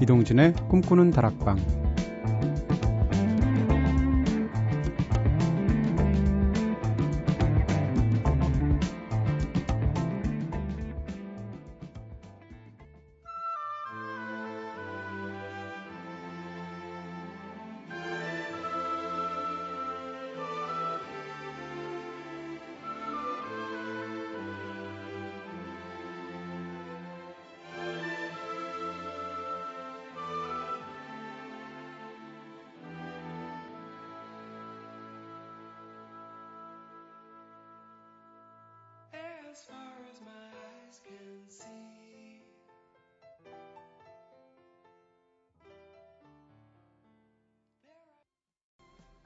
이동진의 꿈꾸는 다락방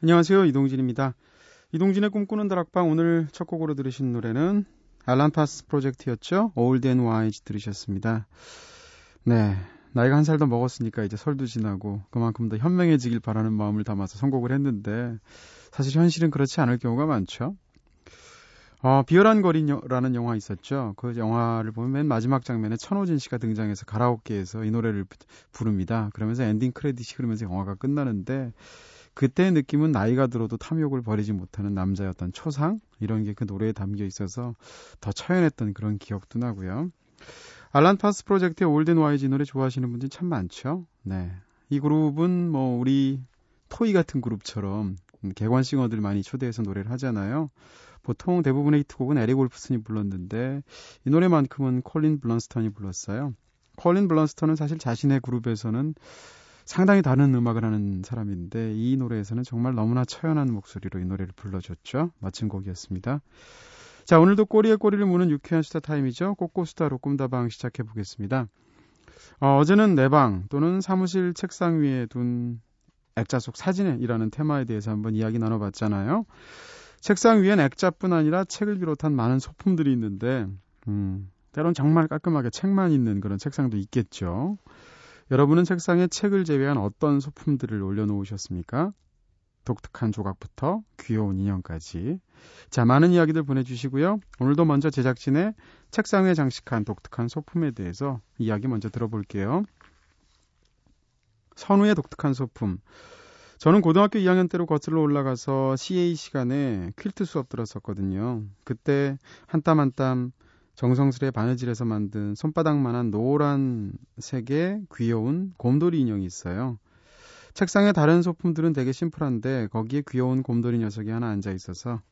안녕하세요. 이동진입니다. 이동진의 꿈꾸는 다락방 오늘 첫 곡으로 들으신 노래는 알란 파스 프로젝트였죠. Old and 들으셨습니다. 네. 나이가 한 살 더 먹었으니까 이제 설도 지나고 그만큼 더 현명해지길 바라는 마음을 담아서 선곡을 했는데 사실 현실은 그렇지 않을 경우가 많죠. 어, 비열한 거리라는 영화 있었죠. 그 영화를 보면 맨 마지막 장면에 천호진 씨가 등장해서 가라오케에서 이 노래를 부릅니다. 그러면서 엔딩 크레딧이 흐르면서 영화가 끝나는데 그때의 느낌은 나이가 들어도 탐욕을 버리지 못하는 남자였던 초상 이런 게 그 노래에 담겨 있어서 더 처연했던 그런 기억도 나고요. 알란 파슨스 프로젝트의 Old and Wise 노래 좋아하시는 분들이 참 많죠. 네. 이 그룹은 뭐 우리 토이 같은 그룹처럼 객원 싱어들 많이 초대해서 노래를 하잖아요. 보통 대부분의 히트곡은 에릭 울프슨이 불렀는데 이 노래만큼은 콜린 블런스턴이 불렀어요. 콜린 블런스턴은 사실 자신의 그룹에서는 상당히 다른 음악을 하는 사람인데 이 노래에서는 정말 너무나 처연한 목소리로 이 노래를 불러줬죠. 마친 곡이었습니다. 자, 오늘도 꼬리에 꼬리를 무는 유쾌한 수다 타임이죠. 꼬꼬수다로 꿈다방 시작해 보겠습니다. 어, 어제는 내 방 또는 사무실 책상 위에 둔 액자 속 사진이라는 테마에 대해서 한번 이야기 나눠봤잖아요. 책상 위엔 액자뿐 아니라 책을 비롯한 많은 소품들이 있는데, 음, 때론 정말 깔끔하게 책만 있는 그런 책상도 있겠죠. 여러분은 책상에 책을 제외한 어떤 소품들을 올려놓으셨습니까? 독특한 조각부터 귀여운 인형까지. 자, 많은 이야기들 보내주시고요. 오늘도 먼저 제작진의 책상에 장식한 독특한 소품에 대해서 이야기 먼저 들어볼게요. 선우의 독특한 소품. 저는 고등학교 2학년 때로 거슬러 올라가서 CA 시간에 퀼트 수업 들었었거든요. 그때 한 땀 한 땀 정성스레 바느질해서 만든 손바닥만한 노란 색의 귀여운 곰돌이 인형이 있어요. 책상에 다른 소품들은 되게 심플한데 거기에 귀여운 곰돌이 녀석이 하나 앉아 있어서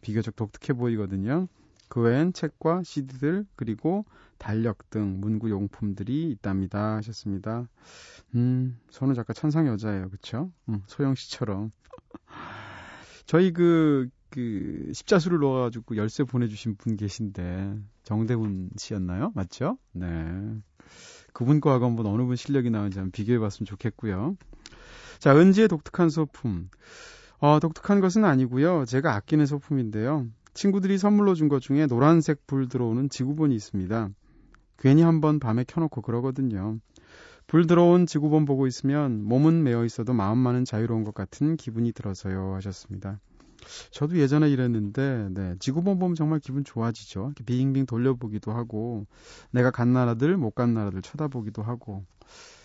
비교적 독특해 보이거든요. 그 외엔 책과 CD들 그리고 달력 등 문구 용품들이 있답니다 하셨습니다. 음, 저는 작가 천상 여자예요. 그쵸? 음, 소영 씨처럼. 저희 그, 그, 십자수를 넣어가지고 열쇠 보내주신 분 계신데, 정대훈 씨였나요? 맞죠? 네. 그분 과 하고 한번 어느 분 실력이 나은지 한번 비교해봤으면 좋겠고요. 자, 은지의 독특한 소품. 어, 독특한 것은 아니고요. 제가 아끼는 소품인데요. 친구들이 선물로 준 것 중에 노란색 불 들어오는 지구본이 있습니다. 괜히 한번 밤에 켜놓고 그러거든요. 불 들어온 지구본 보고 있으면 몸은 메어 있어도 마음만은 자유로운 것 같은 기분이 들어서요 하셨습니다. 저도 예전에 이랬는데, 네, 지구본 보면 정말 기분 좋아지죠. 이렇게 빙빙 돌려보기도 하고, 내가 간 나라들, 못 간 나라들 쳐다보기도 하고,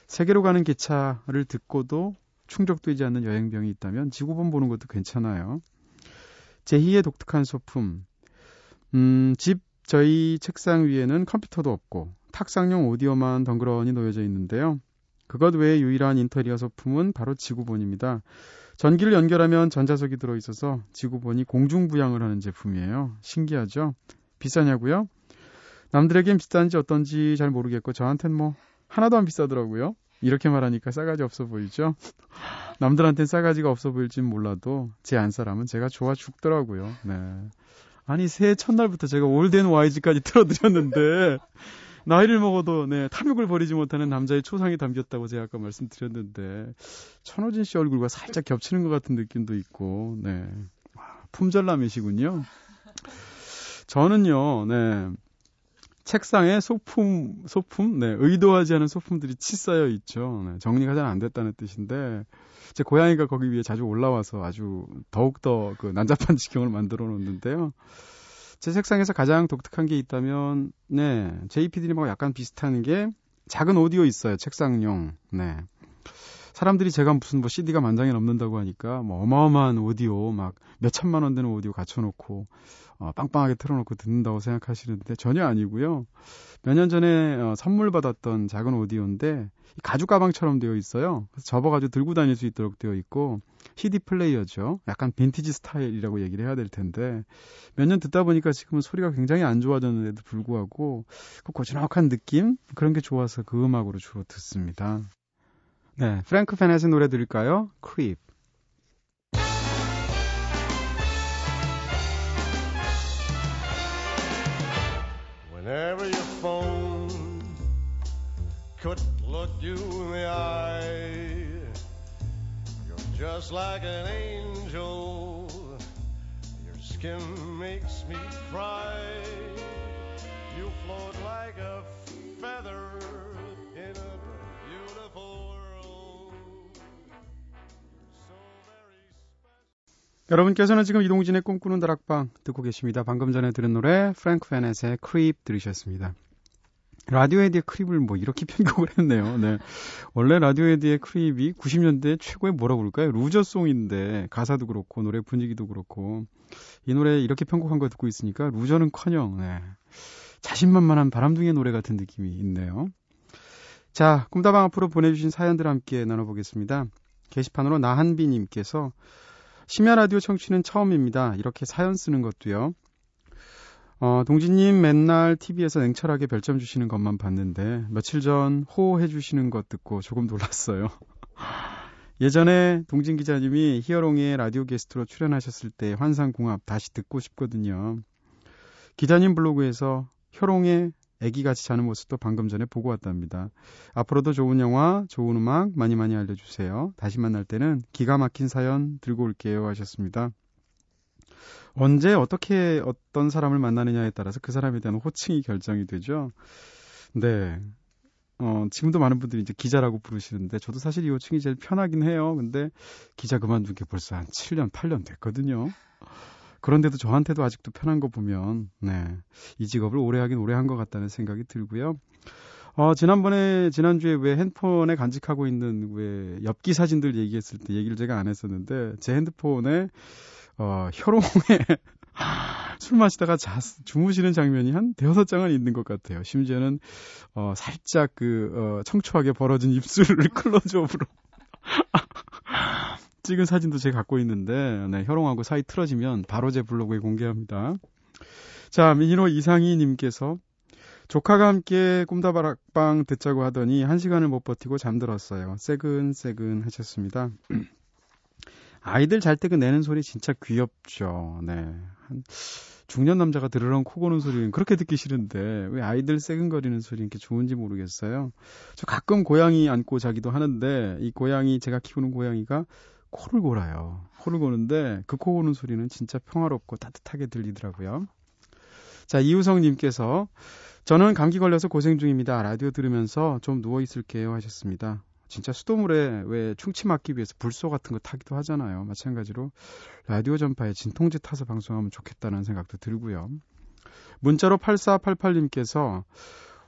세계로 가는 기차를 듣고도 충족되지 않는 여행병이 있다면 지구본 보는 것도 괜찮아요. 제2의 독특한 소품. 음, 집 저희 책상 위에는 컴퓨터도 없고 탁상용 오디오만 덩그러니 놓여져 있는데요. 그것 외에 유일한 인테리어 소품은 바로 지구본입니다. 전기를 연결하면 전자석이 들어있어서 지구본이 공중부양을 하는 제품이에요. 신기하죠? 비싸냐고요? 남들에겐 비싼지 어떤지 잘 모르겠고 저한텐 뭐 하나도 안 비싸더라고요. 이렇게 말하니까 싸가지 없어 보이죠? 남들한텐 싸가지가 없어 보일진 몰라도 제 안 사람은 제가 좋아 죽더라고요. 네. 아니 새해 첫날부터 제가 올덴 와이즈까지 틀어드렸는데 나이를 먹어도 네, 탐욕을 버리지 못하는 남자의 초상이 담겼다고 제가 아까 말씀드렸는데 천호진 씨 얼굴과 살짝 겹치는 것 같은 느낌도 있고 네. 품절남이시군요. 저는요, 네. 책상에 소품, 소품, 네, 의도하지 않은 소품들이 치쌓여 있죠. 네, 정리가 잘 안 됐다는 뜻인데, 제 고양이가 거기 위에 자주 올라와서 아주 더욱더 그 난잡한 지경을 만들어 놓는데요. 제 책상에서 가장 독특한 게 있다면, 네, JPD님하고 약간 비슷한 게 작은 오디오 있어요. 책상용. 네. 사람들이 제가 무슨 뭐 CD가 만장에 넘는다고 하니까 뭐 어마어마한 오디오 막 몇 천만 원 되는 오디오 갖춰놓고 어, 빵빵하게 틀어놓고 듣는다고 생각하시는데 전혀 아니고요. 몇 년 전에 어, 선물 받았던 작은 오디오인데 가죽 가방처럼 되어 있어요. 그래서 접어가지고 들고 다닐 수 있도록 되어 있고 CD 플레이어죠. 약간 빈티지 스타일이라고 얘기를 해야 될 텐데 몇 년 듣다 보니까 지금은 소리가 굉장히 안 좋아졌는데도 불구하고 그 고즈넉한 느낌 그런 게 좋아서 그 음악으로 주로 듣습니다. 네, 프랭크 페넷의 노래 들을까요? Creep. Whenever your phone could look you in the eye, you're just like an angel. Your skin makes me cry. You float like a feather 여러분께서는 지금 이동진의 꿈꾸는 다락방 듣고 계십니다. 방금 전에 들은 노래 프랭크 페넷의 크립 들으셨습니다. 라디오헤드의 Creep을 뭐 이렇게 편곡을 했네요. 네. 원래 라디오헤드의 Creep이 90년대 최고의 뭐라고 그럴까요? 루저송인데 가사도 그렇고 노래 분위기도 그렇고 이 노래 이렇게 편곡한 거 듣고 있으니까 루저는커녕 네. 자신만만한 바람둥이 노래 같은 느낌이 있네요. 자, 꿈다방 앞으로 보내주신 사연들 함께 나눠보겠습니다. 게시판으로 나한비님께서 심야 라디오 청취는 처음입니다. 이렇게 사연 쓰는 것도요. 어, 동진님 맨날 TV에서 냉철하게 별점 주시는 것만 봤는데 며칠 전 호호해 주시는 것 듣고 조금 놀랐어요. 예전에 동진 기자님이 히어롱의 라디오 게스트로 출연하셨을 때 환상궁합 다시 듣고 싶거든요. 기자님 블로그에서 효롱의 애기같이 자는 모습도 방금 전에 보고 왔답니다. 앞으로도 좋은 영화, 좋은 음악 많이 많이 알려주세요. 다시 만날 때는 기가 막힌 사연 들고 올게요 하셨습니다. 언제 어떻게 어떤 사람을 만나느냐에 따라서 그 사람에 대한 호칭이 결정이 되죠. 네. 어, 지금도 많은 분들이 이제 기자라고 부르시는데 저도 사실 이 호칭이 제일 편하긴 해요. 근데 기자 그만둔 게 벌써 한 7년, 8년 됐거든요. 그런데도 저한테도 아직도 편한 거 보면 네. 이 직업을 오래 하긴 오래 한 것 같다는 생각이 들고요. 어, 지난번에, 지난주에 왜 핸폰에 간직하고 있는 왜 엽기 사진들 얘기했을 때 얘기를 제가 안 했었는데, 제 핸드폰에 어, 혈옹에 술 마시다가 자, 주무시는 장면이 한 대여섯 장은 있는 것 같아요. 심지어는 어, 살짝 그 어, 청초하게 벌어진 입술을 클로즈업으로 찍은 사진도 제가 갖고 있는데 네, 혈옹하고 사이 틀어지면 바로 제 블로그에 공개합니다. 자, 미니로 이상희 님께서 조카가 함께 꿈다바락방 듣자고 하더니 한 시간을 못 버티고 잠들었어요. 새근새근 하셨습니다. 아이들 잘 때 그 내는 소리 진짜 귀엽죠. 네. 한 중년 남자가 들으렁 코 고는 소리는 그렇게 듣기 싫은데 왜 아이들 새근거리는 소리 이렇게 좋은지 모르겠어요. 저 가끔 고양이 안고 자기도 하는데 이 고양이 제가 키우는 고양이가 코를 골아요. 코를 고는데 그 코 고는 소리는 진짜 평화롭고 따뜻하게 들리더라고요. 자, 이우성님께서 저는 감기 걸려서 고생 중입니다. 라디오 들으면서 좀 누워 있을게요 하셨습니다. 진짜 수돗물에 왜 충치 막기 위해서 불소 같은 거 타기도 하잖아요. 마찬가지로 라디오 전파에 진통제 타서 방송하면 좋겠다는 생각도 들고요. 문자로 8488님께서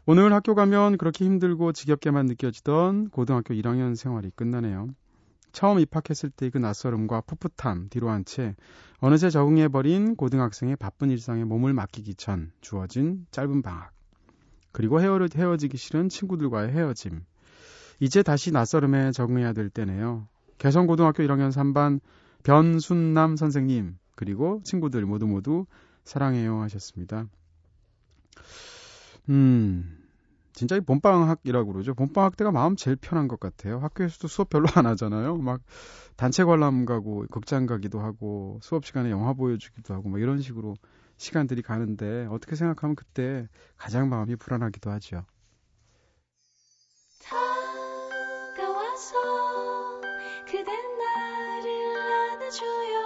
오늘 학교 가면 그렇게 힘들고 지겹게만 느껴지던 고등학교 1학년 생활이 끝나네요. 처음 입학했을 때 그 낯설음과 풋풋함 뒤로 한 채 어느새 적응해버린 고등학생의 바쁜 일상에 몸을 맡기기 전 주어진 짧은 방학. 그리고 헤어지기 싫은 친구들과의 헤어짐. 이제 다시 낯설음에 적응해야 될 때네요. 개성고등학교 1학년 3반 변순남 선생님 그리고 친구들 모두 모두 사랑해요 하셨습니다. 음, 진짜 이 봄방학이라고 그러죠. 본방학 때가 마음 제일 편한 것 같아요. 학교에서도 수업 별로 안 하잖아요. 막 단체 관람 가고 극장 가기도 하고 수업 시간에 영화 보여주기도 하고 뭐 이런 식으로 시간들이 가는데 어떻게 생각하면 그때 가장 마음이 불안하기도 하죠. 그댄 나를 안아줘요.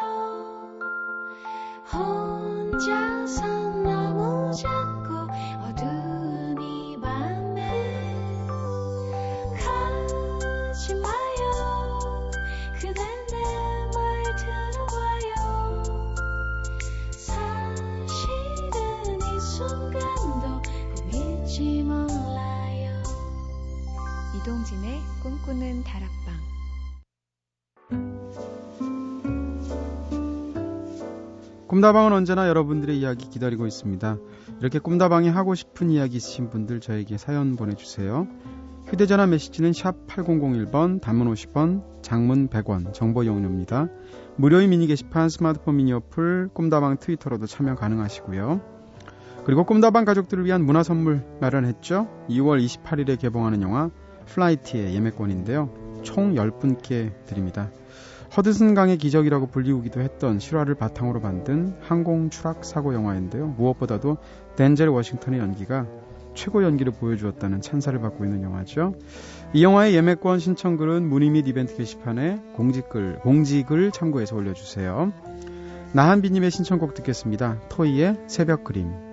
이동진의 꿈꾸는 다락방 꿈다방은 언제나 여러분들의 이야기 기다리고 있습니다. 이렇게 꿈다방이 하고 싶은 이야기 있으신 분들 저에게 사연 보내주세요. 휴대전화 메시지는 샵 8001번, 단문 50원, 장문 100원, 정보 용료입니다. 무료인 미니 게시판 스마트폰 미니 어플, 꿈다방 트위터로도 참여 가능하시고요. 그리고 꿈다방 가족들을 위한 문화 선물 마련했죠. 2월 28일에 개봉하는 영화 Flight의 예매권인데요. 총 10분께 드립니다. 허드슨강의 기적이라고 불리우기도 했던 실화를 바탕으로 만든 항공 추락 사고 영화인데요. 무엇보다도 덴젤 워싱턴의 연기가 최고 연기를 보여주었다는 찬사를 받고 있는 영화죠. 이 영화의 예매권 신청글은 문의 및 이벤트 게시판에 공지글, 공지를 참고해서 올려주세요. 나한비님의 신청곡 듣겠습니다. 토이의 새벽 그림.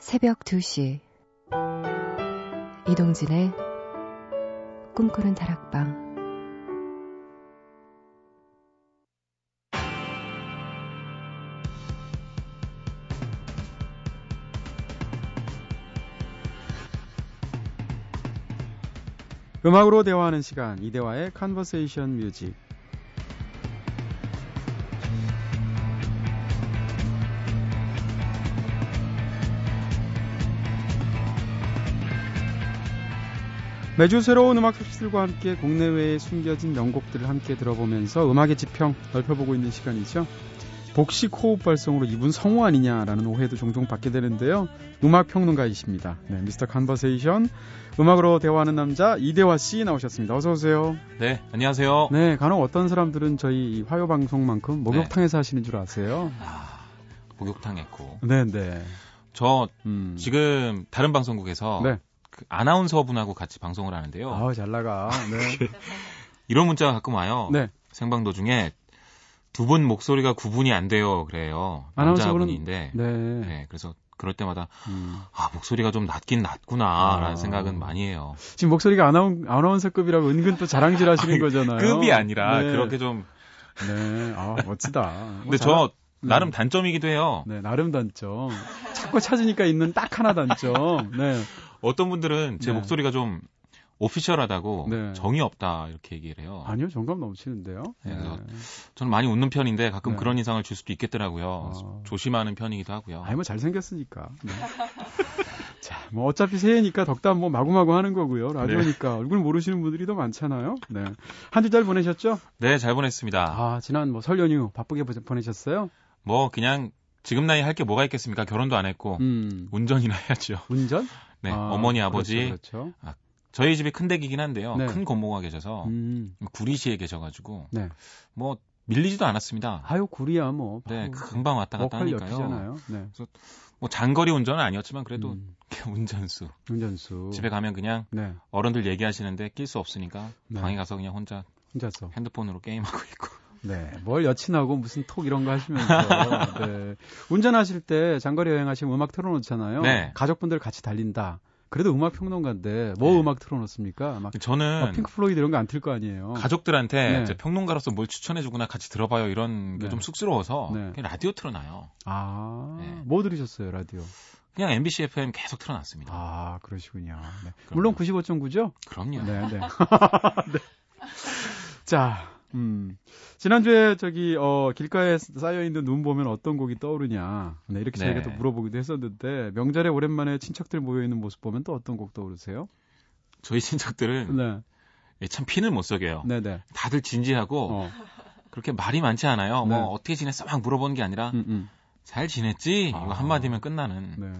새벽 2시. 이동진의 꿈꾸는 다락방. 음악으로 대화하는 시간 이대화의 컨버세이션 뮤직 매주 새로운 음악 소식들과 함께 국내외에 숨겨진 명곡들을 함께 들어보면서 음악의 지평 넓혀보고 있는 시간이죠. 복식 호흡 발성으로 이분 성우 아니냐라는 오해도 종종 받게 되는데요. 음악 평론가이십니다. 네, Mr. Conversation 음악으로 대화하는 남자 이대화 씨 나오셨습니다. 어서 오세요. 네, 안녕하세요. 네, 간혹 어떤 사람들은 저희 화요 방송만큼 목욕탕에서 하시는 줄 아세요? 아, 목욕탕 에코. 네, 네. 저 음. 지금 다른 방송국에서 네. 그 아나운서 분하고 같이 방송을 하는데요. 아우 잘 나가. 네. 이런 문자가 가끔 와요. 네. 생방 도중에 두 분 목소리가 구분이 안 돼요. 그래요. 남자분인데. 네. 네, 그래서 그럴 때마다 음. 아 목소리가 좀 낮긴 낮구나라는 아. 생각은 많이 해요. 지금 목소리가 아나운, 아나운서급이라고 은근 또 자랑질 하시는 거잖아요. 급이 아니라 네. 그렇게 좀. 네. 아, 멋지다. 뭐 근데 잘- 저 네. 나름 단점이기도 해요. 네, 나름 단점. 자꾸 찾으니까 있는 딱 하나 단점. 네. 어떤 분들은 제 네. 목소리가 좀 오피셜하다고 네. 정이 없다 이렇게 얘기를 해요. 아니요, 정감 넘치는데요. 네, 네. 그래서 저는 많이 웃는 편인데 가끔 네. 그런 인상을 줄 수도 있겠더라고요. 아. 조심하는 편이기도 하고요. 아니 뭐 잘생겼으니까. 네. 자, 뭐 어차피 새해니까 덕담 뭐 마구마구 하는 거고요. 라디오니까 얼굴 모르시는 분들이 더 많잖아요. 네. 한 주 잘 보내셨죠? 네, 잘 보냈습니다. 아, 지난 뭐 설 연휴 바쁘게 보- 보내셨어요? 뭐 그냥 지금 나이 할 게 뭐가 있겠습니까? 결혼도 안 했고 음. 운전이나 해야죠. 운전? 네, 아, 어머니 아버지 그렇죠. 그렇죠. 저희 집이 큰 댁이긴 한데요. 네. 큰 고모가 계셔서 음. 구리시에 계셔가지고 네. 뭐 밀리지도 않았습니다. 아유, 구리야 뭐. 네, 금방 왔다 갔다 하니까요. 옆이잖아요. 네. 뭐 장거리 운전은 아니었지만 그래도 음, 운전수. 운전수. 집에 가면 그냥 네. 어른들 얘기하시는데 낄 수 없으니까 네. 방에 가서 그냥 혼자 혼자서. 핸드폰으로 게임하고 있고. 네. 뭘 여친하고 무슨 톡 이런 거 하시면서. 네. 운전하실 때 장거리 여행하시면 음악 틀어놓잖아요. 네. 가족분들 같이 달린다. 그래도 음악 평론가인데 뭐 네. 음악 틀어놓습니까? 막 저는 어, 핑크 플로이드 이런 거 안 틀 거 아니에요. 가족들한테 네. 이제 평론가로서 뭘 추천해주거나 같이 들어봐요 이런 게 네. 좀 쑥스러워서 네. 그냥 라디오 틀어놔요. 아, 네. 뭐 들으셨어요, 라디오? 그냥 MBC FM 계속 틀어놨습니다. 아, 그러시군요. 네. 물론 95.9죠? 그럼요. 네, 네. 네. 자, 음. 지난주에 저기, 어, 길가에 쌓여 있는 눈 보면 어떤 곡이 떠오르냐. 네, 이렇게 저희가 네. 또 물어보기도 했었는데, 명절에 오랜만에 친척들 모여 있는 모습 보면 또 어떤 곡 떠오르세요? 저희 친척들은 네, 예, 참 피는 못 속여요. 네, 네. 다들 진지하고 어, 그렇게 말이 많지 않아요. 네. 뭐 어떻게 지냈어 막 물어보는 게 아니라 음, 음. 잘 지냈지 아. 이거 한마디면 끝나는. 네.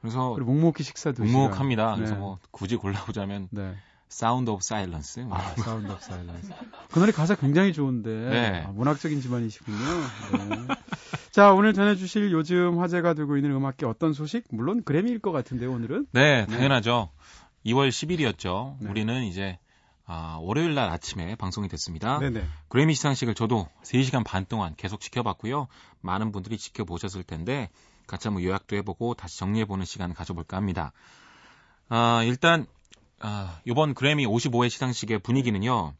그래서 묵묵히 식사 드시고. 묵묵합니다. 그래서 네. 뭐 굳이 골라보자면 네. Sound of Silence. 뭐 아, Sound of Silence. 그 노래 가사 굉장히 좋은데 네. 아, 문학적인 집안이시군요. 네. 자, 오늘 전해주실 요즘 화제가 되고 있는 음악계 어떤 소식? 물론 그래미일 것 같은데요, 오늘은. 네, 당연하죠. 2월 10일이었죠. 네. 우리는 이제 아, 월요일 날 아침에 방송이 됐습니다. 네네. 그래미 시상식을 저도 3시간 반 동안 계속 지켜봤고요. 많은 분들이 지켜보셨을 텐데 같이 한번 요약도 해보고 다시 정리해보는 시간을 가져볼까 합니다. 아, 일단 아, 이번 그래미 55회 시상식의 분위기는요.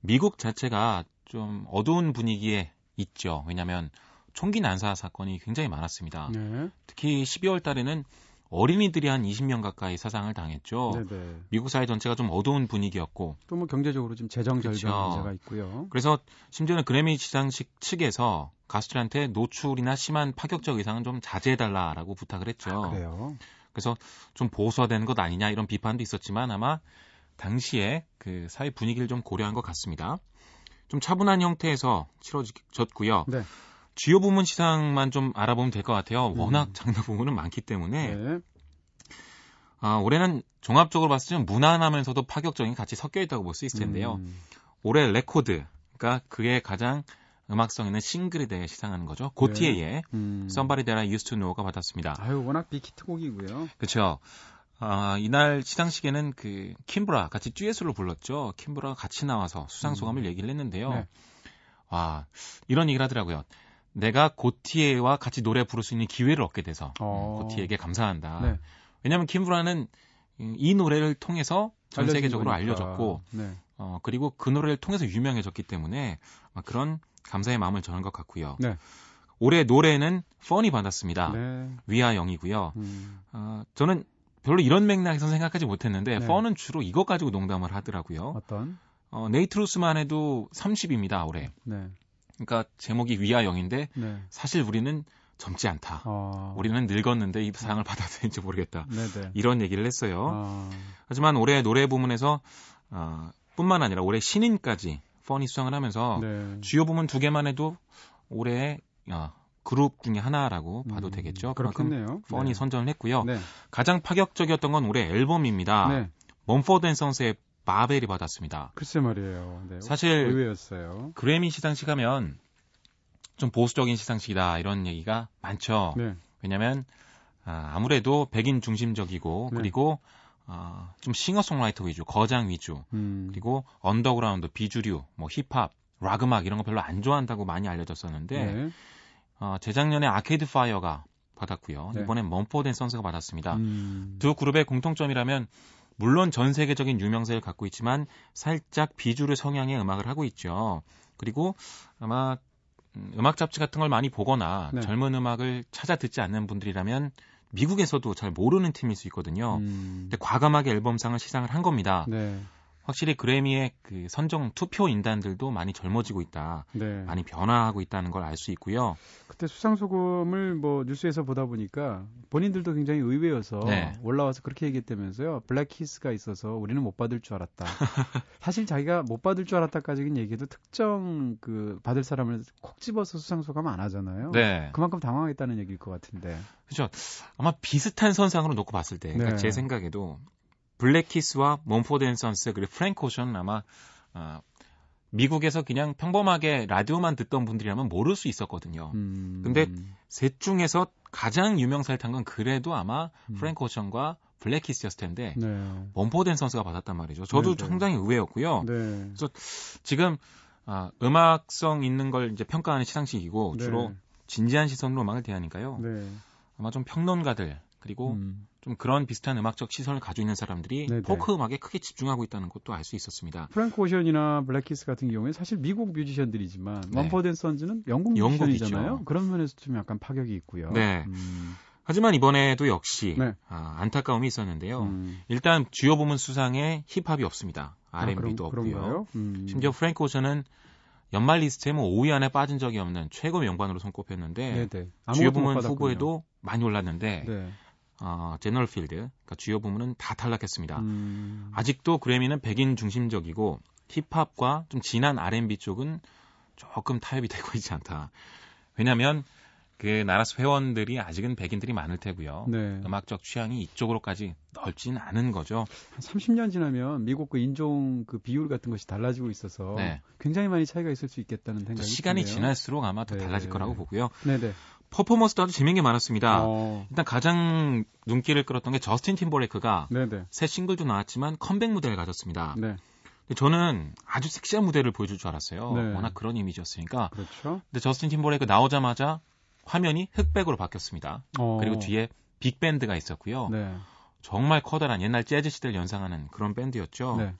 미국 자체가 좀 어두운 분위기에 있죠. 왜냐하면 총기 난사 사건이 굉장히 많았습니다. 네. 특히 12월 달에는 어린이들이 한 20명 가까이 사상을 당했죠. 네네. 미국 사회 전체가 좀 어두운 분위기였고 또 뭐 경제적으로 좀 재정 절벽 그쵸. 문제가 있고요. 그래서 심지어는 그래미 시상식 측에서 가수들한테 노출이나 심한 파격적 의상은 좀 자제해달라라고 부탁을 했죠. 아, 그래요. 그래서 좀 보수화되는 것 아니냐 이런 비판도 있었지만 아마 당시에 그 사회 분위기를 좀 고려한 것 같습니다. 좀 차분한 형태에서 치러졌고요. 네. 주요 부문 시상만 좀 알아보면 될 것 같아요. 음. 워낙 장르 부문은 많기 때문에 네. 아, 올해는 종합적으로 봤을 때 무난하면서도 파격적인 같이 섞여 있다고 볼 수 있을 텐데요. 음, 올해 레코드, 그러니까 그게 가장 음악성 있는 싱글에 대해 시상하는 거죠. 고티에의 음. Somebody That I Used to Know가 받았습니다. 아유, 워낙 빅히트곡이고요. 그렇죠. 아, 이날 시상식에는 그 킴브라 같이 듀엣으로 불렀죠. 킴브라가 같이 나와서 수상 소감을 얘기를 했는데요. 네. 와, 이런 얘기를 하더라고요. 내가 고티에와 같이 노래 부를 수 있는 기회를 얻게 돼서 어. 음, 고티에게 감사한다. 네. 왜냐하면 킴브라는 이- 이 노래를 통해서 전 세계적으로 거니까. 알려졌고 네. 어, 그리고 그 노래를 통해서 유명해졌기 때문에 그런 감사의 마음을 전한 것 같고요. 네. 올해 노래는 펀이 받았습니다. 네. 위아영이고요. 음. 어, 저는 별로 이런 맥락에서 생각하지 못했는데 네. 펀은 주로 이것 가지고 농담을 하더라고요. 어떤? 어, 네이트로스만 해도 30입니다 올해. 네. 그러니까 제목이 위아영인데 네. 사실 우리는 젊지 않다. 어. 우리는 늙었는데 이 상을 받아야 되는지 모르겠다. 네네. 이런 얘기를 했어요. 아. 하지만 올해 노래 부문에서 어, 뿐만 아니라 올해 신인까지 펀이 수상을 하면서 네. 주요 부문 두 개만 해도 올해 어, 그룹 중에 하나라고 봐도 음, 되겠죠. 그만큼. 펀이 네. 선전을 했고요. 네. 가장 파격적이었던 건 올해 앨범입니다. 네. 멈포드 앤 선스의 Babel이 받았습니다. 글쎄 말이에요. 네. 사실 의외였어요. 그래미 시상식 하면 좀 보수적인 시상식이다 이런 얘기가 많죠. 네. 왜냐하면 아, 아무래도 백인 중심적이고 네. 그리고 아, 좀 싱어송라이터 위주, 거장 위주, 음. 그리고 언더그라운드, 비주류, 뭐 힙합, 락 음악 이런 거 별로 안 좋아한다고 많이 알려졌었는데 네. 어, 재작년에 아케이드 파이어가 받았고요. 네. 이번엔 멈포드 앤 선스가 받았습니다. 음. 두 그룹의 공통점이라면 물론 전 세계적인 유명세를 갖고 있지만 살짝 비주류 성향의 음악을 하고 있죠. 그리고 아마 음, 음악 잡지 같은 걸 많이 보거나 네. 젊은 음악을 찾아 듣지 않는 분들이라면 미국에서도 잘 모르는 팀일 수 있거든요. 음. 근데 과감하게 앨범상을 시상을 한 겁니다. 네. 확실히 그래미의 그 선정 투표 인단들도 많이 젊어지고 있다. 네. 많이 변화하고 있다는 걸 알 수 있고요. 그때 수상 소감을 뭐 뉴스에서 보다 보니까 본인들도 굉장히 의외여서 네. 올라와서 그렇게 얘기했다면서요. 블랙키스가 있어서 우리는 못 받을 줄 알았다. 사실 자기가 못 받을 줄 알았다까지는 얘기해도 특정 그 받을 사람을 콕 집어서 수상 소감 안 하잖아요. 네. 그만큼 당황했다는 얘기일 것 같은데. 그렇죠. 아마 비슷한 선상으로 놓고 봤을 때, 그러니까 네. 제 생각에도 블랙키스와 멈포드 앤 선스 그리고 프랭크 오션은 아마 아, 미국에서 그냥 평범하게 라디오만 듣던 분들이라면 모를 수 있었거든요. 음. 근데 셋 중에서 가장 유명세를 탄건 그래도 아마 음. 프랭크 오션과 블랙키스였을 텐데 네. 앤 선스가 받았단 말이죠. 저도 네, 네. 상당히 의외였고요. 네. 지금 아, 음악성 있는 걸 이제 평가하는 시상식이고 네. 주로 진지한 시선으로 음악을 대하니까요. 네. 아마 좀 평론가들 그리고 음. 좀 그런 비슷한 음악적 시선을 가지고 있는 사람들이 네네. 포크 음악에 크게 집중하고 있다는 것도 알 수 있었습니다. 프랭크 오션이나 블랙키스 같은 경우에 사실 미국 뮤지션들이지만 네. 멈포드 앤 선즈는 영국 영국이죠. 뮤지션이잖아요. 그런 면에서 좀 약간 파격이 있고요. 네. 음. 하지만 이번에도 역시 네. 아, 안타까움이 있었는데요. 음. 일단 주요 부문 수상에 힙합이 없습니다. 아, R&B도 그런- 없고요. 그런가요? 음. 심지어 프랭크 오션은 연말 리스트에 뭐 5위 안에 빠진 적이 없는 최고 명반으로 손꼽혔는데 네네. 주요 아무것도 못 부문. 후보에도 많이 올랐는데 네. 어, General Field, 그러니까 주요 부문은 다 탈락했습니다. 음. 아직도 그래미는 백인 중심적이고 힙합과 좀 진한 R&B 쪽은 조금 타협이 되고 있지 않다. 왜냐하면 그 나라스 회원들이 아직은 백인들이 많을 테고요. 네. 음악적 취향이 이쪽으로까지 넓진 않은 거죠. 한 30년 지나면 미국 그 인종 그 비율 같은 것이 달라지고 있어서 네. 굉장히 많이 차이가 있을 수 있겠다는 또 생각이 시간이 드네요. 지날수록 아마 더 네. 달라질 거라고 보고요. 네네. 퍼포먼스도 아주 재미있는 게 많았습니다. 어, 일단 가장 눈길을 끌었던 게 저스틴 팀버레이크가 네네. 새 싱글도 나왔지만 컴백 무대를 가졌습니다. 네. 저는 아주 섹시한 무대를 보여줄 줄 알았어요. 네. 워낙 그런 이미지였으니까. 그렇죠. 근데 저스틴 팀버레이크 나오자마자 화면이 흑백으로 바뀌었습니다. 어, 그리고 뒤에 빅밴드가 있었고요. 네. 정말 커다란 옛날 재즈 시대를 연상하는 그런 밴드였죠. 네.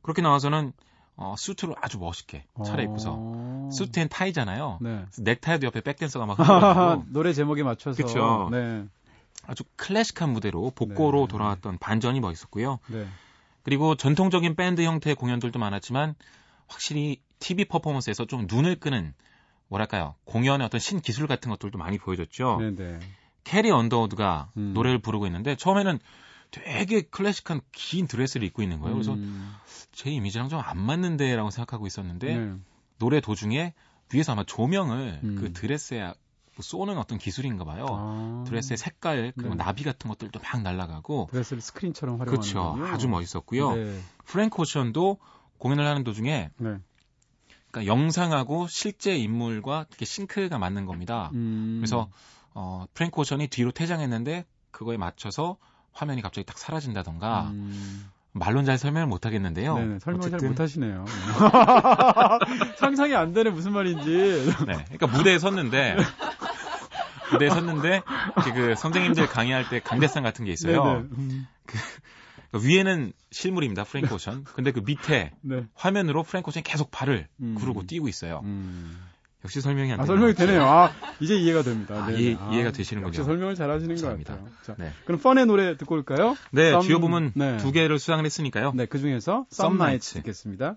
그렇게 나와서는 어, 수트를 아주 멋있게 차려입고서 어, 수트엔 타이잖아요. 네. 넥타이도 옆에 백댄서가 막 노래 제목에 맞춰서. 그쵸. 네. 아주 클래식한 무대로 복고로 네. 돌아왔던 반전이 멋있었고요. 네. 그리고 전통적인 밴드 형태의 공연들도 많았지만 확실히 TV 퍼포먼스에서 좀 눈을 끄는 뭐랄까요 공연의 어떤 신기술 같은 것들도 많이 보여줬죠. 네네. 캐리 언더우드가 음. 노래를 부르고 있는데 처음에는 되게 클래식한 긴 드레스를 입고 있는 거예요. 그래서 음, 제 이미지랑 좀 안 맞는데라고 생각하고 있었는데 네. 노래 도중에 위에서 아마 조명을 음. 그 드레스에 뭐 쏘는 어떤 기술인가 봐요. 아, 드레스의 색깔 그리고 네. 나비 같은 것들도 막 날아가고 드레스를 스크린처럼 활용하는 그렇죠. 아주 멋있었고요. 네. 프랭크 오션도 공연을 하는 도중에 네. 그러니까 영상하고 실제 인물과 이렇게 싱크가 맞는 겁니다. 음, 그래서 어, 프랭크 오션이 뒤로 퇴장했는데 그거에 맞춰서 화면이 갑자기 딱 사라진다던가 음, 말로는 잘 설명을 못 하겠는데요. 네네, 설명 잘 어쨌든 못하시네요. 상상이 안 되네 무슨 말인지. 네, 그러니까 무대에 섰는데 무대에 섰는데 그 선생님들 강의할 때 강대상 같은 게 있어요. 네네. 음, 그러니까 위에는 실물입니다, 프랭크 오션. 근데 그 밑에 네. 화면으로 프랭크 오션이 계속 발을 음. 구르고 뛰고 있어요. 음. 역시 설명이 안 아, 되네요. 설명이 되네요. 아, 이제 이해가 됩니다. 아, 네네. 이해- 아, 이해가 되시는군요. 역시 설명을 잘 하시는 것 감사합니다. 같아요. 자, 네. 그럼 펀의 노래 듣고 올까요? 네, 썸- 주요 부문 네. 두 개를 수상을 했으니까요. 네, 그 중에서 Some Some Nights Nights. 듣겠습니다.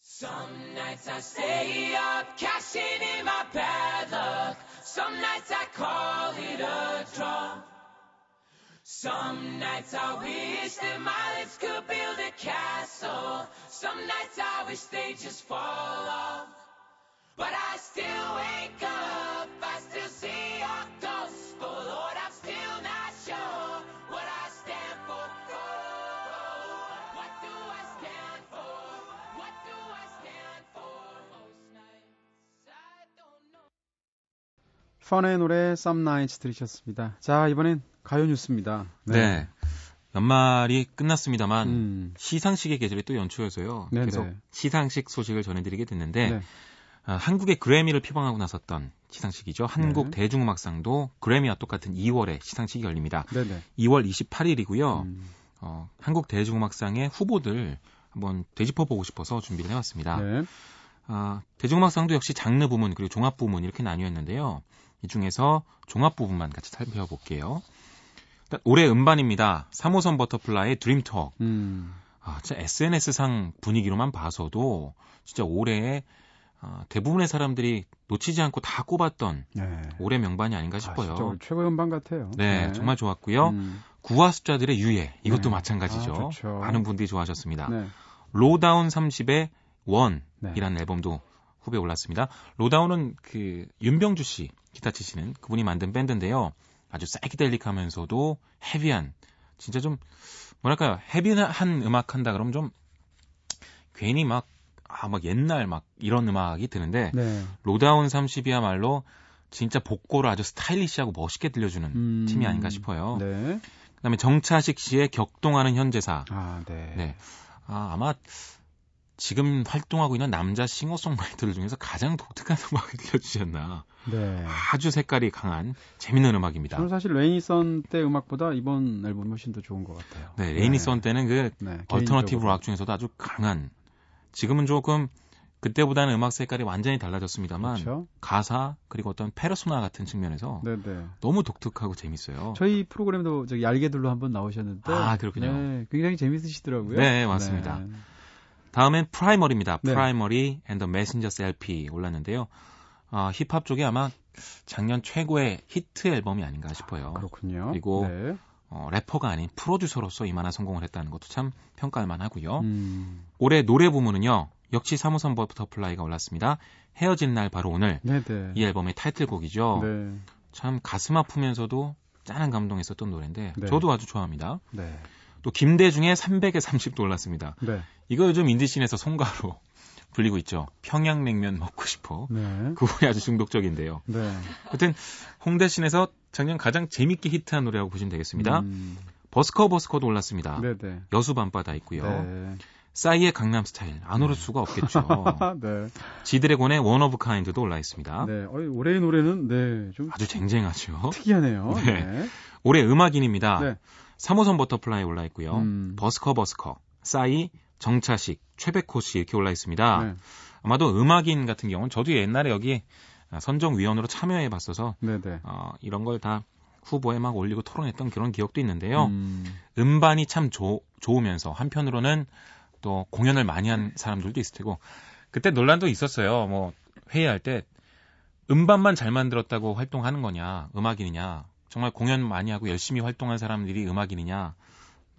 Some nights I stay up, cashing in my bad luck. Some nights I call it a draw. Some nights I wish that my lips could build a castle. Some nights I wish they just fall off. 펀의 노래 Some Nights 들으셨습니다. 자, 이번엔 가요 뉴스입니다. 네. 연말이 끝났습니다만 음. 시상식의 계절이 또 연초여서요. 네네. 계속 시상식 소식을 전해드리게 됐는데 네. 아, 한국의 그래미를 피방하고 나섰던 시상식이죠. 한국 네. 대중음악상도 그래미와 똑같은 2월에 시상식이 열립니다. 네네. 2월 28일이고요. 음. 어, 한국 대중음악상의 후보들 한번 되짚어 보고 싶어서 준비를 해왔습니다. 네. 아, 대중음악상도 역시 장르 부문 그리고 종합 부문 이렇게 나뉘었는데요. 이 중에서 종합 부분만 같이 살펴볼게요. 일단 올해 음반입니다. 3호선 버터플라이의 Dreamtalk. 음. 아, 진짜 SNS상 분위기로만 봐서도 진짜 올해 아, 대부분의 사람들이 놓치지 않고 다 꼽았던 네. 올해 명반이 아닌가 아, 싶어요. 진짜 오늘 최고의 음반 같아요. 네, 정말 좋았고요. 음. 9와 숫자들의 유예 이것도 네. 마찬가지죠. 아. 많은 분들이 좋아하셨습니다. 네. 로다운 30의 원이라는 네. 앨범도 후보에 올랐습니다. 로다운은 그 윤병주 씨 기타 치시는 그분이 만든 밴드인데요. 아주 사이키델릭하면서도 heavy한 진짜 좀 뭐랄까요 heavy한 음악 한다 그러면 좀 괜히 막 아, 막 옛날 막 이런 음악이 드는데 네. 로다운 30이야말로 진짜 복고로 아주 스타일리시하고 멋있게 들려주는 음. 팀이 아닌가 싶어요. 네. 그다음에 정차식 씨의 격동하는 현대사. 아, 네. 네. 아, 아마 지금 활동하고 있는 남자 싱어송라이터들 중에서 가장 독특한 음악을 들려주셨나. 네. 아주 색깔이 강한 재밌는 음악입니다. 저는 사실 레이니선 때 음악보다 이번 앨범이 훨씬 더 좋은 것 같아요. 네, 레이니선 때는 그 네, alternative. 락 중에서도 아주 강한 지금은 조금 그때보다는 음악 색깔이 완전히 달라졌습니다만 그렇죠. 가사 그리고 어떤 페르소나 같은 측면에서 네네. 너무 독특하고 재밌어요. 저희 프로그램도 저기 얄개들로 한번 나오셨는데 아, 그렇군요. 네, 굉장히 재밌으시더라고요. 네, 맞습니다. 네. 다음엔 프라이머리입니다. 네. Primary and the Messengers LP 올랐는데요. 아, 힙합 쪽에 아마 작년 최고의 히트 앨범이 아닌가 싶어요. 그렇군요. 그리고 네. 어, 래퍼가 아닌 프로듀서로서 이만한 성공을 했다는 것도 참 평가할 만하고요. 음, 올해 노래 부문은요. 역시 3호선 버터플라이가 올랐습니다. 헤어진 날 바로 오늘. 네네. 이 앨범의 타이틀곡이죠. 네. 참 가슴 아프면서도 짠한 감동했었던 노래인데 네. 저도 아주 좋아합니다. 네. 또 김대중의 300에 30도 올랐습니다. 네. 이거 요즘 인디 scene에서 송가로 불리고 있죠. 평양냉면 먹고 싶어. 네. 그 부분이 아주 중독적인데요. 네. 하여튼 홍대 scene에서 작년 가장 재밌게 히트한 노래라고 보시면 되겠습니다. 음, 버스커 버스커도 올랐습니다. 네네. 여수 밤바다 있고요. 네. 싸이의 강남 스타일 안 오를 수가 없겠죠. 네. 지드래곤의 One of a Kind도 올라 있습니다. 네. 올해의 노래는 네, 좀 아주 쟁쟁하죠. 특이하네요. 네. 네. 올해 음악인입니다. 네. 3호선 버터플라이 올라 있고요. 음. 버스커 버스커, 싸이, 정차식, 최백호 씨 이렇게 올라 있습니다. 네. 아마도 음악인 같은 경우는 저도 옛날에 여기 선정위원으로 참여해 봤어서. 어, 이런 걸 다 후보에 막 올리고 토론했던 그런 기억도 있는데요. 음, 음반이 참 좋- 좋으면서 한편으로는 또 공연을 많이 한 사람들도 있을 테고 그때 논란도 있었어요. 뭐 회의할 때 음반만 잘 만들었다고 활동하는 거냐, 음악인이냐, 정말 공연 많이 하고 열심히 활동한 사람들이 음악인이냐,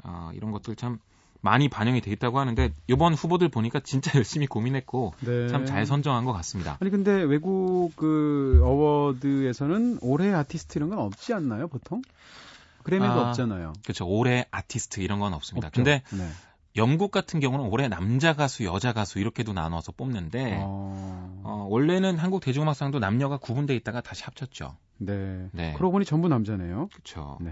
아, 이런 것들 참 많이 반영이 돼 있다고 하는데 이번 후보들 보니까 진짜 열심히 고민했고 네. 참잘 선정한 것 같습니다. 아니 근데 외국 그 어워드에서는 올해 아티스트 이런 건 없지 않나요, 보통? 그래미도 아, 없잖아요. 그렇죠. 올해 아티스트 이런 건 없습니다. 없죠? 근데 네. 영국 같은 경우는 올해 남자 가수, 여자 가수 이렇게도 나눠서 뽑는데 어, 어, 원래는 한국 대중음악상도 남녀가 구분돼 있다가 다시 합쳤죠. 네. 네. 그러고 보니 전부 남자네요. 그렇죠. 네.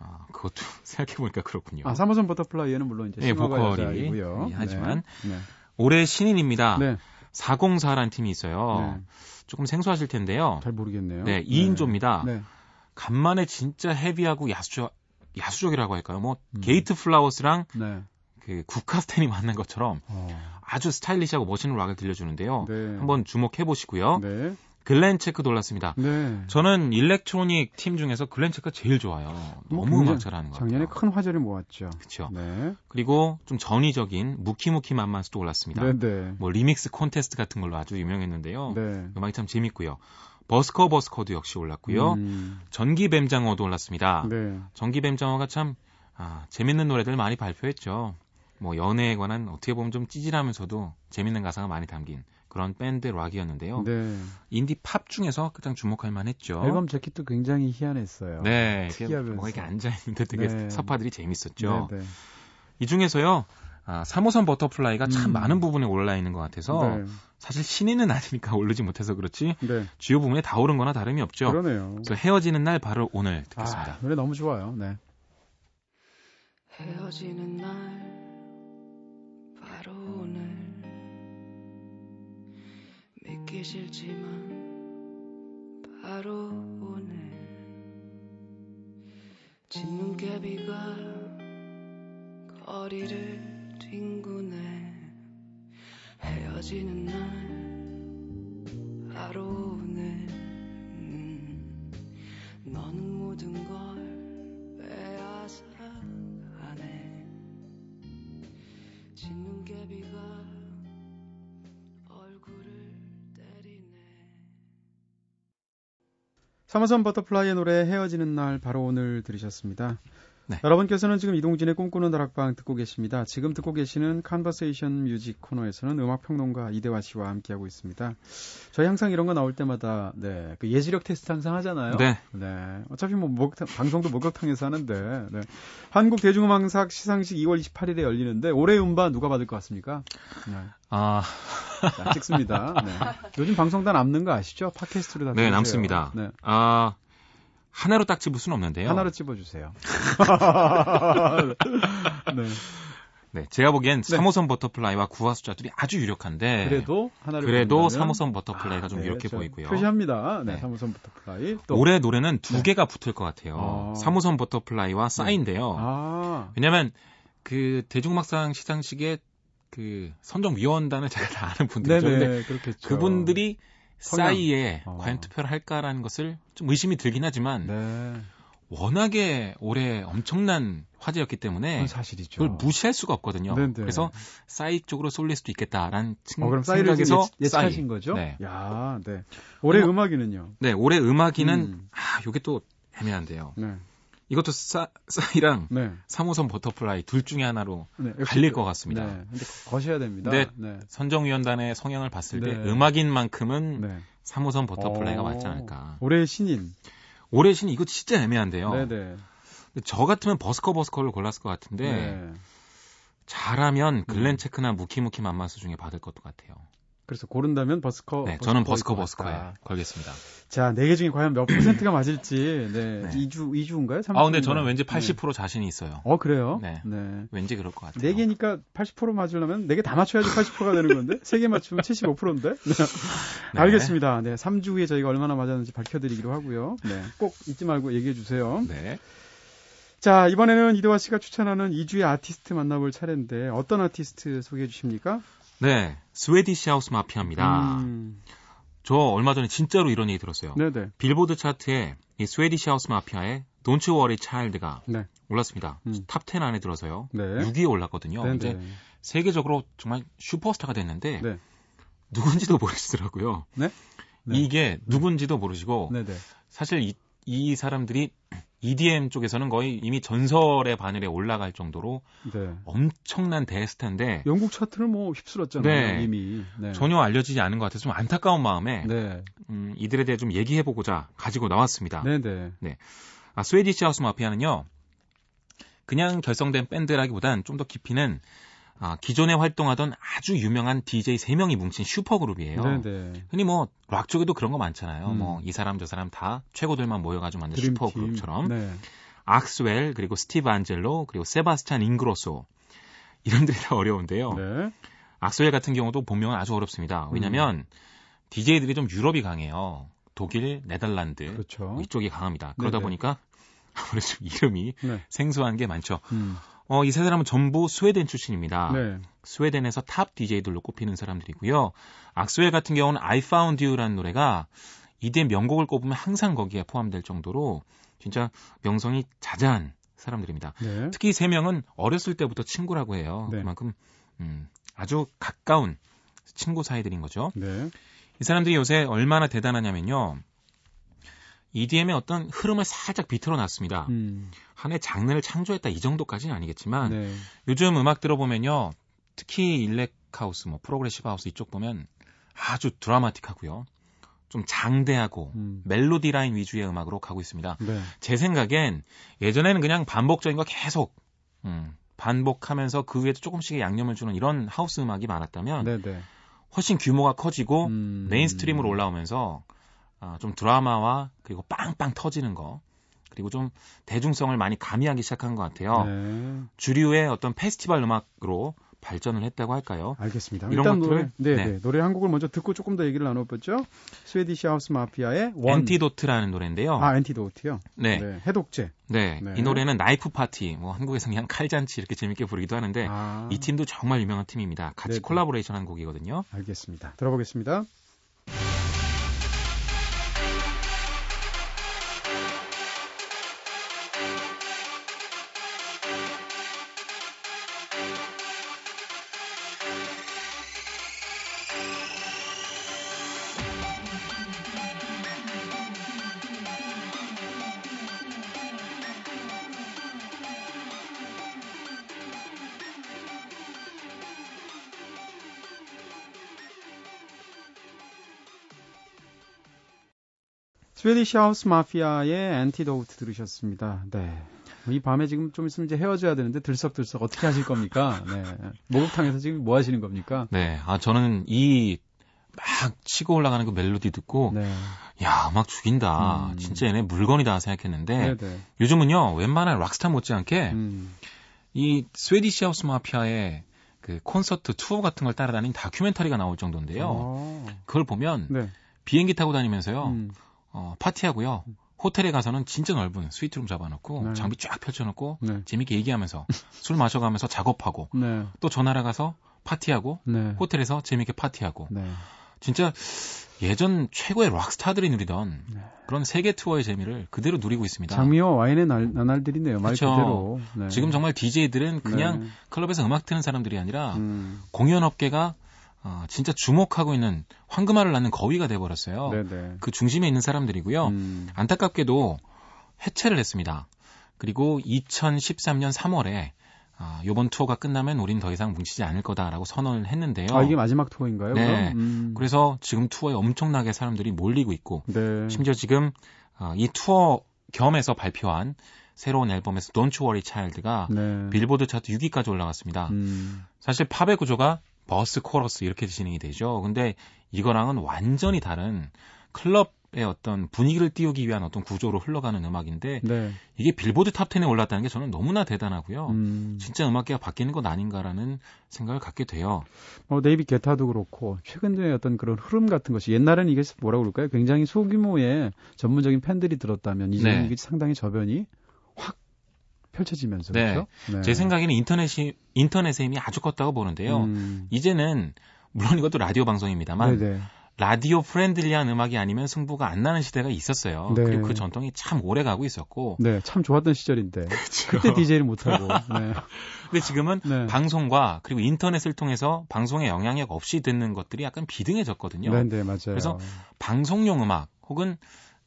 아, 그것도 생각해보니까 그렇군요. 아, 3호선 버터플라이에는 물론 이제 예, 싱어가 보컬이 여자이고요. 예, 하지만 네. 올해 신인입니다. 네. 404라는 팀이 있어요. 네. 조금 생소하실 텐데요. 잘 모르겠네요. 네, 2인조입니다. 네. 간만에 진짜 heavy하고 야수적, 야수적이라고 할까요? 뭐, 음. 게이트 플라워스랑 네. 그 국카스텐이 만난 것처럼 어. 아주 스타일리시하고 멋있는 락을 들려주는데요. 네. 한번 주목해 보시고요. 네. 글렌 체크 올랐습니다. 네. 저는 일렉트로닉 팀 중에서 글렌 체크가 제일 좋아요. 뭐 너무 음악 잘하는 것 작년에 같아요. 큰 화제를 모았죠. 그렇죠. 네. 그리고 좀 전위적인 무키무키 만만수도 올랐습니다. 네, 네. 뭐 리믹스 콘테스트 같은 걸로 아주 유명했는데요. 네. 음악이 참 재밌고요. 버스커 버스커도 역시 올랐고요. 음, 전기 뱀장어도 올랐습니다. 네. 전기 뱀장어가 참 아, 재밌는 노래들 많이 발표했죠. 뭐 연애에 관한 어떻게 보면 좀 찌질하면서도 재밌는 가사가 많이 담긴 그런 밴드 락이었는데요. 네. 인디 팝 중에서 가장 주목할 만했죠. 앨범 재킷도 굉장히 희한했어요. 네, 특이하면서. 뭔가 이렇게 앉아 있는데 되게 네. 서파들이 재밌었죠. 네, 네. 이 중에서요. 아, 3호선 버터플라이가 참 음. 많은 부분에 올라 있는 것 같아서 네. 사실 신인은 아니니까 오르지 못해서 그렇지 네. 주요 부분에 다 오른 거나 다름이 없죠. 그러네요. 그래서 헤어지는 날 바로 오늘 듣겠습니다. 아, 노래 너무 좋아요. 네. 헤어지는 날 믿기 싫지만 바로 오늘 진눈깨비가 거리를 뒹구네 헤어지는 날 바로 오늘. 음, 너는 모든 걸 사마선 버터플라이의 노래 헤어지는 날 바로 오늘 들으셨습니다. 네. 여러분께서는 지금 이동진의 꿈꾸는 다락방 듣고 계십니다. 지금 듣고 계시는 Conversation Music 코너에서는 음악 평론가 이대화 씨와 함께하고 있습니다. 저희 항상 이런 거 나올 때마다 네, 그 예지력 테스트 항상 하잖아요. 네. 네. 어차피 뭐 목욕탕, 방송도 목욕탕에서 하는데 네. 한국 대중음악상 시상식 2월 28일에 열리는데 올해 음반 누가 받을 것 같습니까? 네. 아, 자, 찍습니다. 네. 요즘 방송 다 남는 거 아시죠? 팟캐스트로 다 네. 남습니다. 네. 아, 하나로 딱 집을 수는 없는데요. 하나로 찝어주세요. 네. 네, 제가 보기엔 네. 3호선 버터플라이와 9와 숫자들이 아주 유력한데 그래도 하나를 그래도 고른다면 3호선 버터플라이가 좀 아, 네, 유력해 저 보이고요. 표시합니다. 네, 네. 3호선 버터플라이. 또 올해 노래는 두 네. 개가 붙을 것 같아요. 아. 3호선 버터플라이와 싸인데요. 아, 왜냐면 그 대중음악상 시상식에 그 선정위원단을 제가 다 아는 분들이죠. 근데 네네, 그렇겠죠. 그분들이 성향. 싸이에 어. 과연 투표를 할까라는 것을 좀 의심이 들긴 하지만 네, 워낙에 올해 엄청난 화제였기 때문에 사실이죠. 그걸 무시할 수가 없거든요. 네네. 그래서 싸이 쪽으로 쏠릴 수도 있겠다라는 층- 어, 그럼 생각에서 예, 예측하신 싸이. 거죠? 네. 야, 네. 올해 음악- 음악인은요? 네, 올해 음악인은 음. 아, 요게 또 애매한데요. 네. 이것도 싸, 싸이랑 네. 3호선 버터플라이 둘 중에 하나로 네. 역시 갈릴 그- 것 같습니다. 네. 근데 거셔야 됩니다. 네. 네. 선정위원단의 성향을 봤을 때 네. 음악인 만큼은 네. 3호선 버터플라이가 어, 맞지 않을까. 올해의 신인. 올해 신인 이거 진짜 애매한데요. 네, 네. 근데 저 같으면 버스커 버스커를 골랐을 것 같은데 네. 잘하면 글렌 음. 체크나 무키무키만만수 중에 받을 것도 같아요. 그래서 고른다면 버스커. 네, 저는 버스커 버스커에. 걸겠습니다. 자, 네 개 중에 과연 몇 퍼센트가 맞을지. 네. 네. 2주 2주인가요? 아 근데 저는 왠지 80% 자신이 있어요. 어, 그래요? 네. 네. 왠지 그럴 것 같아요. 네 개니까 80% 맞으려면 네 개 다 맞춰야지 80%가 되는 건데 세 개 맞추면 75%인데. 네. 네. 알겠습니다. 네, 3주 후에 저희가 얼마나 맞았는지 밝혀 드리기로 하고요. 네, 꼭 잊지 말고 얘기해 주세요. 네. 자, 이번에는 이대화 씨가 추천하는 이 주의 아티스트 만나볼 차례인데 어떤 아티스트 소개해 주십니까? 네. 스웨디시 하우스 마피아입니다. 음, 저 얼마 전에 진짜로 이런 얘기 들었어요. 네네. 빌보드 차트에 이 스웨디시 하우스 마피아의 Don't You Worry Child가 네. 올랐습니다. 음. 탑10 안에 들어서요. 네. 6위에 올랐거든요. 네, 이제 네. 세계적으로 정말 슈퍼스타가 됐는데 네. 누군지도 모르시더라고요. 네? 네. 이게 누군지도 모르시고 네네. 사실 이, 이 사람들이 EDM 쪽에서는 거의 이미 전설의 바늘에 올라갈 정도로 네. 엄청난 대스타인데 영국 차트를 뭐 휩쓸었잖아요. 네. 이미. 네. 전혀 알려지지 않은 것 같아서 좀 안타까운 마음에 네. 음, 이들에 대해 좀 얘기해보고자 가지고 나왔습니다. 네네. 아, 스웨디시 하우스 마피아는요, 그냥 결성된 밴드라기보단 좀 더 깊이는 아, 기존에 활동하던 아주 유명한 DJ 3명이 뭉친 슈퍼그룹이에요. 네네. 흔히 뭐, 락 쪽에도 그런 거 많잖아요. 음. 뭐, 이 사람 저 사람 다 최고들만 모여가지고 만든 드림팀. 슈퍼그룹처럼. 네. 악스웰, 그리고 스티브 안젤로, 그리고 세바스찬 잉그로소. 이름들이 다 어려운데요. 네. 악스웰 같은 경우도 본명은 아주 어렵습니다. 왜냐면, DJ들이 좀 유럽이 강해요. 독일, 네덜란드. 그렇죠. 이쪽이 강합니다. 그러다 네네. 보니까 아무래도 좀 이름이 네. 생소한 게 많죠. 음. 어, 이 세 사람은 전부 스웨덴 출신입니다. 네. 스웨덴에서 탑 DJ들로 꼽히는 사람들이고요. 악스웰 같은 경우는 I Found You라는 노래가 EDM 명곡을 꼽으면 항상 거기에 포함될 정도로 진짜 명성이 자자한 사람들입니다. 네. 특히 세 명은 어렸을 때부터 친구라고 해요. 네. 그만큼 음, 아주 가까운 친구 사이들인 거죠. 네. 이 사람들이 요새 얼마나 대단하냐면요. EDM의 어떤 흐름을 살짝 비틀어 놨습니다. 음. 하나의 장르를 창조했다 이 정도까지는 아니겠지만 네. 요즘 음악 들어보면요. 특히 elec house, 뭐 progressive house 이쪽 보면 아주 드라마틱하고요. 좀 장대하고 음. 멜로디 라인 위주의 음악으로 가고 있습니다. 네. 제 생각엔 예전에는 그냥 반복적인 거 계속 음, 반복하면서 그 위에도 조금씩의 양념을 주는 이런 하우스 음악이 많았다면 네네. 훨씬 규모가 커지고 음. mainstream으로 올라오면서 아, 좀 드라마와 그리고 빵빵 터지는 거 그리고 좀 대중성을 많이 가미하기 시작한 것 같아요. 네. 주류의 어떤 페스티벌 음악으로 발전을 했다고 할까요? 알겠습니다. 이런 일단 것들을- 노래, 네, 네. 네. 노래 한 곡을 먼저 듣고 조금 더 얘기를 나눠보죠. 스웨디시 하우스 마피아의 One. Antidote라는 노래인데요. 아, Antidote요. 네, 네. 해독제. 네. 네. 이 노래는 나이프 파티, 뭐 한국에서 그냥 칼잔치 이렇게 재밌게 부르기도 하는데 아, 이 팀도 정말 유명한 팀입니다. 같이 네네. 콜라보레이션 한 곡이거든요. 알겠습니다. 들어보겠습니다. 스웨디시 하우스 마피아의 Antidote 들으셨습니다. 네. 이 밤에 지금 좀 있으면 이제 헤어져야 되는데 들썩들썩 어떻게 하실 겁니까? 네. 목욕탕에서 지금 뭐 하시는 겁니까? 네, 아 저는 이 막 치고 올라가는 그 멜로디 듣고 네. 야 음악 죽인다. 음. 진짜 얘네 물건이다 생각했는데 네, 네. 요즘은요 웬만한 락스타 못지않게 음. 이 스웨디시 하우스 마피아의 그 콘서트 투어 같은 걸 따라다닌 다큐멘터리가 나올 정도인데요. 어. 그걸 보면 네. 비행기 타고 다니면서요 음. 어, 파티하고요. 호텔에 가서는 진짜 넓은 스위트룸 잡아놓고 네. 장비 쫙 펼쳐놓고 네. 재밌게 얘기하면서 술 마셔가면서 작업하고 네. 또 전화를 가서 파티하고 네. 호텔에서 재밌게 파티하고 네. 진짜 예전 최고의 락스타들이 누리던 네. 그런 세계 투어의 재미를 그대로 누리고 있습니다. 장미와 와인의 날, 나날들이네요. 네. 지금 정말 DJ들은 그냥 네. 클럽에서 음악 트는 사람들이 아니라 음. 공연 업계가 어, 진짜 주목하고 있는 황금알을 낳는 거위가 돼버렸어요. 네네. 그 중심에 있는 사람들이고요. 음. 안타깝게도 해체를 했습니다. 그리고 2013년 3월에 아, 요번 투어가 끝나면 우린 더 이상 뭉치지 않을 거다라고 선언을 했는데요. 아, 이게 마지막 투어인가요? 네. 음. 그래서 지금 투어에 엄청나게 사람들이 몰리고 있고 네. 심지어 지금 어, 이 투어 겸해서 발표한 새로운 앨범에서 Don't You Worry Child가 네. 빌보드 차트 6위까지 올라갔습니다. 음. 사실 팝의 구조가 verse, 코러스 이렇게 진행이 되죠. 근데 이거랑은 완전히 다른 클럽의 어떤 분위기를 띄우기 위한 어떤 구조로 흘러가는 음악인데 네. 이게 빌보드 탑 10에 올랐다는 게 저는 너무나 대단하고요. 음. 진짜 음악계가 바뀌는 것 아닌가라는 생각을 갖게 돼요. 뭐 데이비드 게타도 그렇고 최근의 어떤 그런 흐름 같은 것이 옛날에는 이게 뭐라고 그럴까요? 굉장히 소규모의 전문적인 팬들이 들었다면 이제는 네. 이게 상당히 저변이 확 펼쳐지면서 네. 그렇죠? 네. 제 생각에는 인터넷이 인터넷의 힘이 아주 컸다고 보는데요. 음. 이제는 물론 이것도 라디오 방송입니다만 네네. radio friendly한 음악이 아니면 승부가 안 나는 시대가 있었어요. 네. 그리고 그 전통이 참 오래 가고 있었고. 네, 참 좋았던 시절인데 그렇죠. 그때 DJ를 못하고. 네. 근데 지금은 네. 방송과 그리고 인터넷을 통해서 방송의 영향력 없이 듣는 것들이 약간 비등해졌거든요. 네, 네, 맞아요. 그래서 방송용 음악 혹은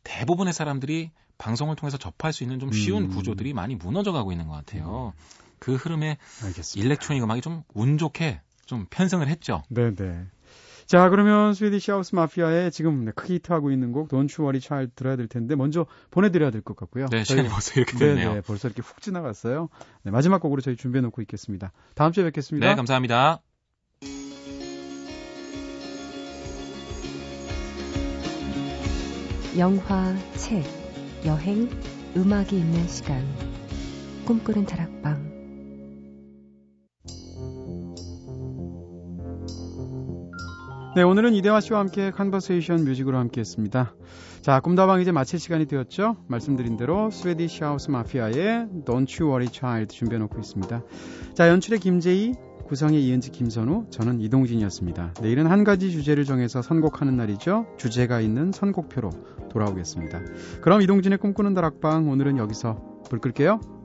대부분의 사람들이 방송을 통해서 접할 수 있는 좀 쉬운 음. 구조들이 많이 무너져 가고 있는 것 같아요. 그 흐름에 알겠습니다. 일렉트로닉 음악이 좀 운 좋게 좀 편승을 했죠. 네, 네. 자, 그러면 스웨디시 하우스 마피아의 지금 네, 크게 히트하고 있는 곡 Don't You Worry Child 들어야 될 텐데 먼저 보내 드려야 될 것 같고요. 네, 저희- 시간이 벌써 이렇게 네, 됐네요. 네, 벌써 이렇게 훅 지나갔어요. 네, 마지막 곡으로 저희 준비해 놓고 있겠습니다. 다음 주에 뵙겠습니다. 네, 감사합니다. 영화, 책, 여행, 음악이 있는 시간. 꿈꾸는 다락방. 네, 오늘은 이대화 씨와 함께 Conversation Music으로 함께 했습니다. 자, 꿈다방 이제 마칠 시간이 되었죠? 말씀드린 대로 Swedish House Mafia의 Don't You Worry Child 준비해 놓고 있습니다. 자, 연출의 김재희, 구성의 이은지, 김선우, 저는 이동진이었습니다. 내일은 한 가지 주제를 정해서 선곡하는 날이죠. 주제가 있는 선곡표로 돌아오겠습니다. 그럼 이동진의 꿈꾸는 다락방 오늘은 여기서 불 끌게요.